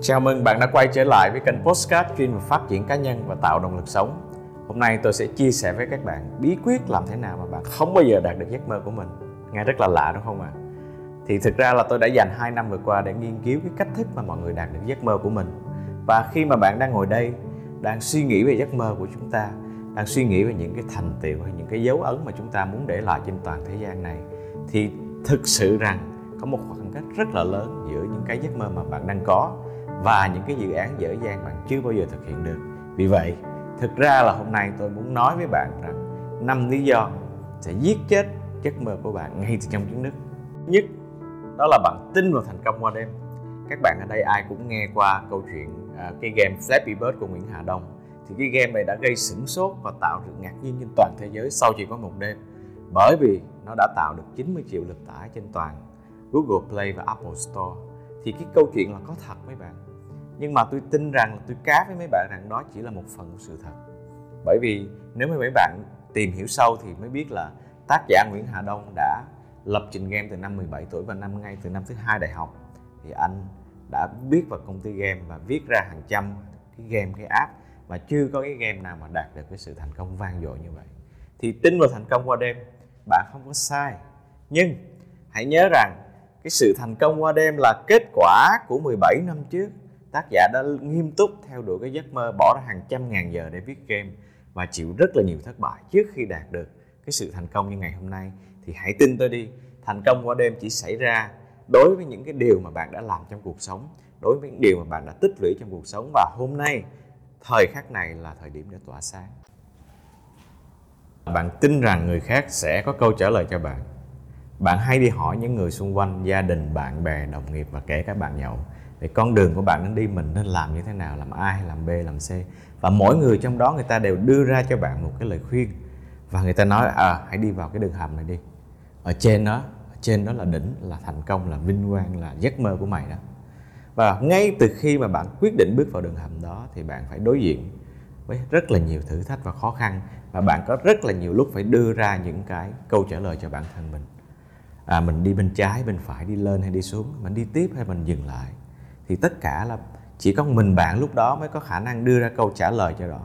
Chào mừng bạn đã quay trở lại với kênh Postcard chuyên về phát triển cá nhân và tạo động lực sống. Hôm nay tôi sẽ chia sẻ với các bạn bí quyết làm thế nào mà bạn không bao giờ đạt được giấc mơ của mình. Nghe rất là lạ đúng không ạ? À? Thì thực ra là tôi đã dành 2 năm vừa qua để nghiên cứu cái cách thức mà mọi người đạt được giấc mơ của mình. Và khi mà bạn đang ngồi đây, đang suy nghĩ về giấc mơ của chúng ta, đang suy nghĩ về những cái thành tựu hay những cái dấu ấn mà chúng ta muốn để lại trên toàn thế gian này thì thực sự rằng có một khoảng cách rất là lớn giữa những cái giấc mơ mà bạn đang có và những cái dự án dở dang bạn chưa bao giờ thực hiện được. Vì vậy thực ra là hôm nay tôi muốn nói với bạn rằng năm lý do sẽ giết chết giấc mơ của bạn ngay từ trong trứng nước nhất đó là bạn tin vào thành công qua đêm. Các bạn ở đây ai cũng nghe qua câu chuyện uh, cái game Flappy Bird của Nguyễn Hà Đông. Thì cái game này đã gây sửng sốt và tạo sự ngạc nhiên trên toàn thế giới sau chỉ có một đêm. Bởi vì nó đã tạo được 90 triệu lượt tải trên toàn Google Play và Apple Store thì cái câu chuyện là có thật mấy bạn. Nhưng mà tôi tin rằng là tôi cá với mấy bạn rằng đó chỉ là một phần của sự thật. Bởi vì nếu mà mấy bạn tìm hiểu sâu thì mới biết là tác giả Nguyễn Hà Đông đã lập trình game từ năm 17 tuổi và năm ngay từ năm thứ hai đại học. Thì anh đã biết vào công ty game và viết ra hàng trăm cái game, cái app mà chưa có cái game nào mà đạt được cái sự thành công vang dội như vậy. Thì tin vào thành công qua đêm, bạn không có sai. Nhưng hãy nhớ rằng cái sự thành công qua đêm là kết quả của 17 năm trước. Tác giả đã nghiêm túc theo đuổi cái giấc mơ bỏ ra hàng trăm ngàn giờ để viết game và chịu rất là nhiều thất bại trước khi đạt được cái sự thành công như ngày hôm nay. Thì hãy tin tôi đi, thành công qua đêm chỉ xảy ra đối với những cái điều mà bạn đã làm trong cuộc sống, đối với những điều mà bạn đã tích lũy trong cuộc sống. Và hôm nay, thời khắc này là thời điểm để tỏa sáng. Bạn tin rằng người khác sẽ có câu trả lời cho bạn bạn hay đi hỏi những người xung quanh, gia đình, bạn bè, đồng nghiệp và kể cả bạn nhậu. Để con đường của bạn nên đi mình nên làm như thế nào? Làm a hay làm b, làm c? Và mỗi người trong đó, người ta đều đưa ra cho bạn một cái lời khuyên. Và người ta nói à hãy đi vào cái đường hầm này đi. Ở trên đó, ở trên đó là đỉnh, là thành công, là vinh quang, là giấc mơ của mày đó. Và ngay từ khi mà bạn quyết định bước vào đường hầm đó, thì bạn phải đối diện với rất là nhiều thử thách và khó khăn. Và bạn có rất là nhiều lúc phải đưa ra những cái câu trả lời cho bản thân mình à, mình đi bên trái bên phải đi lên hay đi xuống mình đi tiếp hay mình dừng lại. Thì tất cả là chỉ có mình bạn lúc đó mới có khả năng đưa ra câu trả lời cho đó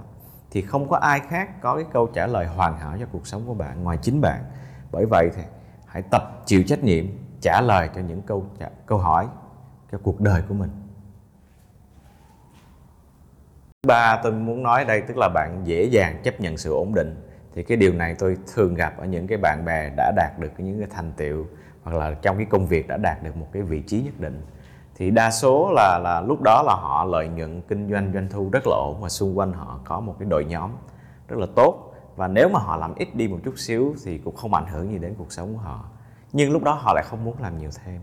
thì không có ai khác có cái câu trả lời hoàn hảo cho cuộc sống của bạn ngoài chính bạn. Bởi vậy thì hãy tập chịu trách nhiệm trả lời cho những câu câu hỏi cho cuộc đời của mình. Ba tôi muốn nói đây tức là bạn dễ dàng chấp nhận sự ổn định thì cái điều này tôi thường gặp ở những cái bạn bè đã đạt được những cái thành tiệu hoặc là trong cái công việc đã đạt được một cái vị trí nhất định. Thì đa số là là lúc đó là họ lợi nhuận kinh doanh doanh thu rất là ổn và xung quanh họ có một cái đội nhóm rất là tốt. Và nếu mà họ làm ít đi một chút xíu thì cũng không ảnh hưởng gì đến cuộc sống của họ. Nhưng lúc đó họ lại không muốn làm nhiều thêm.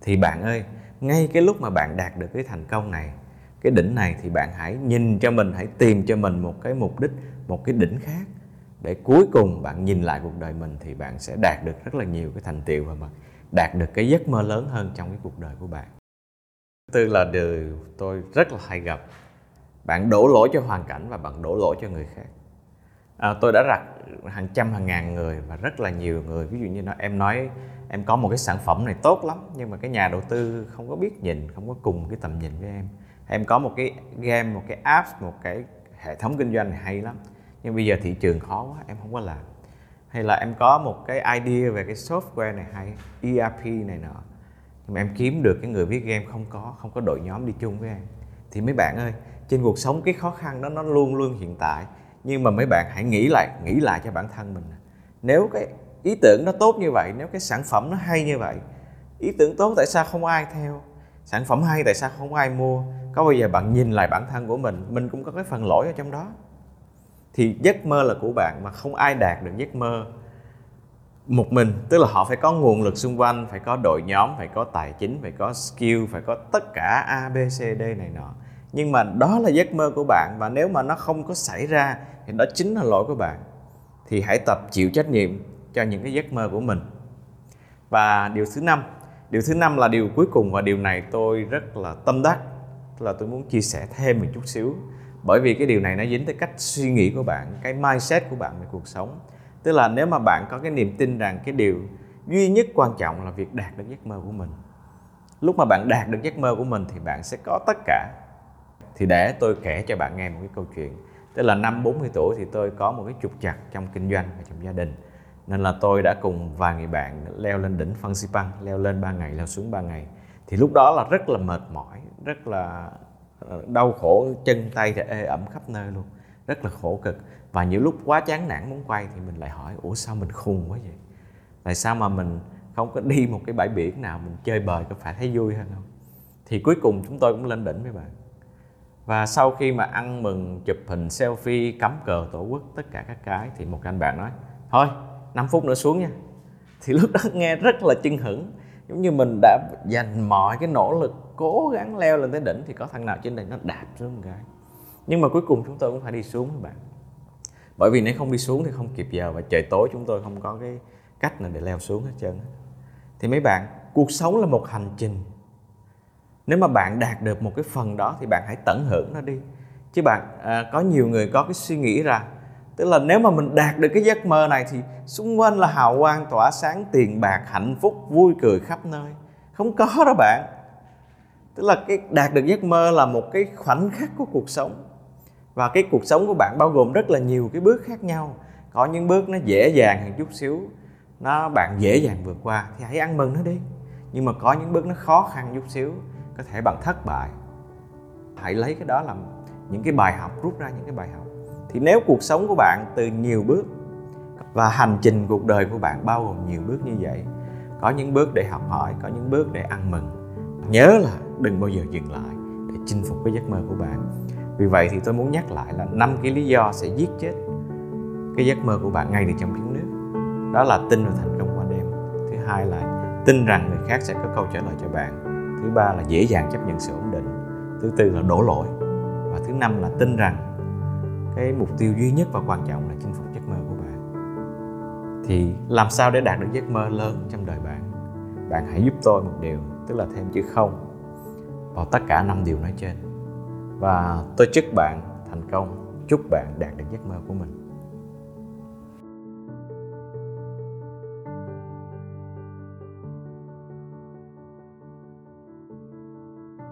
Thì bạn ơi, ngay cái lúc mà bạn đạt được cái thành công này, cái đỉnh này thì bạn hãy nhìn cho mình, hãy tìm cho mình một cái mục đích, một cái đỉnh khác để cuối cùng bạn nhìn lại cuộc đời mình thì bạn sẽ đạt được rất là nhiều cái thành tiệu và đạt được cái giấc mơ lớn hơn trong cái cuộc đời của bạn. Tư là điều tôi rất là hay gặp. Bạn đổ lỗi cho hoàn cảnh và bạn đổ lỗi cho người khác. À, tôi đã gặp hàng trăm hàng ngàn người và rất là nhiều người. Ví dụ như nó em nói em có một cái sản phẩm này tốt lắm nhưng mà cái nhà đầu tư không có biết nhìn không có cùng cái tầm nhìn với em. Em có một cái game một cái app một cái hệ thống kinh doanh này hay lắm nhưng bây giờ thị trường khó quá, em không có làm. Hay là em có một cái idea về cái software này hay ERP này nọ, nhưng mà em kiếm được cái người viết game không có không có đội nhóm đi chung với em. Thì mấy bạn ơi, trên cuộc sống cái khó khăn đó nó luôn luôn hiện tại. Nhưng mà mấy bạn hãy nghĩ lại nghĩ lại cho bản thân mình nếu cái ý tưởng nó tốt như vậy, nếu cái sản phẩm nó hay như vậy, ý tưởng tốt tại sao không ai theo? Sản phẩm hay tại sao không ai mua? Có bao giờ bạn nhìn lại bản thân của mình mình cũng có cái phần lỗi ở trong đó thì giấc mơ là của bạn mà không ai đạt được giấc mơ một mình. Tức là họ phải có nguồn lực xung quanh, phải có đội nhóm, phải có tài chính, phải có skill, phải có tất cả a, b, c, d này nọ. Nhưng mà đó là giấc mơ của bạn và nếu mà nó không có xảy ra thì đó chính là lỗi của bạn. Thì hãy tập chịu trách nhiệm cho những cái giấc mơ của mình. Và điều thứ năm, điều thứ năm là điều cuối cùng và điều này tôi rất là tâm đắc, là tôi muốn chia sẻ thêm một chút xíu bởi vì cái điều này nó dính tới cách suy nghĩ của bạn, cái mindset của bạn về cuộc sống. Tức là nếu mà bạn có cái niềm tin rằng cái điều duy nhất quan trọng là việc đạt được giấc mơ của mình, lúc mà bạn đạt được giấc mơ của mình thì bạn sẽ có tất cả. Thì để tôi kể cho bạn nghe một cái câu chuyện. Tức là năm 40 tuổi thì tôi có một cái trục chặt trong kinh doanh và trong gia đình. Nên là tôi đã cùng vài người bạn leo lên đỉnh Phan Xipang, leo lên 3 ngày, leo xuống 3 ngày. Thì lúc đó là rất là mệt mỏi, rất là đau khổ, chân tay thì ê ẩm khắp nơi luôn. Rất là khổ cực. Và nhiều lúc quá chán nản muốn quay thì mình lại hỏi, ủa, sao mình khùng quá vậy? Tại sao mà mình không có đi một cái bãi biển nào mình chơi bời có phải thấy vui hơn không? Thì cuối cùng chúng tôi cũng lên đỉnh với bạn. Và sau khi mà ăn mừng, chụp hình, selfie, cắm cờ tổ quốc, tất cả các cái thì một anh bạn nói, thôi 5 phút nữa xuống nha. Thì lúc đó nghe rất là chưng hửng. Giống như mình đã dành mọi cái nỗ lực cố gắng leo lên tới đỉnh thì có thằng nào trên đỉnh nó đạp xuống một cái. Nhưng mà cuối cùng chúng tôi cũng phải đi xuống các bạn. Bởi vì nếu không đi xuống thì không kịp giờ và trời tối chúng tôi không có cái cách nào để leo xuống hết trơn thì mấy bạn cuộc sống là một hành trình. Nếu mà bạn đạt được một cái phần đó thì bạn hãy tận hưởng nó đi. Chứ bạn à, có nhiều người có cái suy nghĩ ra tức là nếu mà mình đạt được cái giấc mơ này thì xung quanh là hào quang tỏa sáng tiền bạc hạnh phúc vui cười khắp nơi. Không có đó bạn tức là cái đạt được giấc mơ là một cái khoảnh khắc của cuộc sống. Và cái cuộc sống của bạn bao gồm rất là nhiều cái bước khác nhau. Có những bước nó dễ dàng hơn chút xíu, nó bạn dễ dàng vượt qua thì hãy ăn mừng nó đi. Nhưng mà có những bước nó khó khăn chút xíu, có thể bạn thất bại. Hãy lấy cái đó làm những cái bài học, rút ra những cái bài học. Thì nếu cuộc sống của bạn từ nhiều bước và hành trình cuộc đời của bạn bao gồm nhiều bước như vậy, có những bước để học hỏi, có những bước để ăn mừng nhớ là đừng bao giờ dừng lại để chinh phục cái giấc mơ của bạn. Vì vậy thì tôi muốn nhắc lại là năm cái lý do sẽ giết chết cái giấc mơ của bạn ngay từ trong trứng nước. Đó là tin vào thành công qua đêm. Thứ hai là tin rằng người khác sẽ có câu trả lời cho bạn. Thứ ba là dễ dàng chấp nhận sự ổn định. Thứ tư là đổ lỗi. Và thứ năm là tin rằng cái mục tiêu duy nhất và quan trọng là chinh phục giấc mơ của bạn. Thì làm sao để đạt được giấc mơ lớn trong đời bạn? Bạn hãy giúp tôi một điều tức là thêm chữ không vào tất cả năm điều nói trên. Và tôi chúc bạn thành công, chúc bạn đạt được giấc mơ của mình.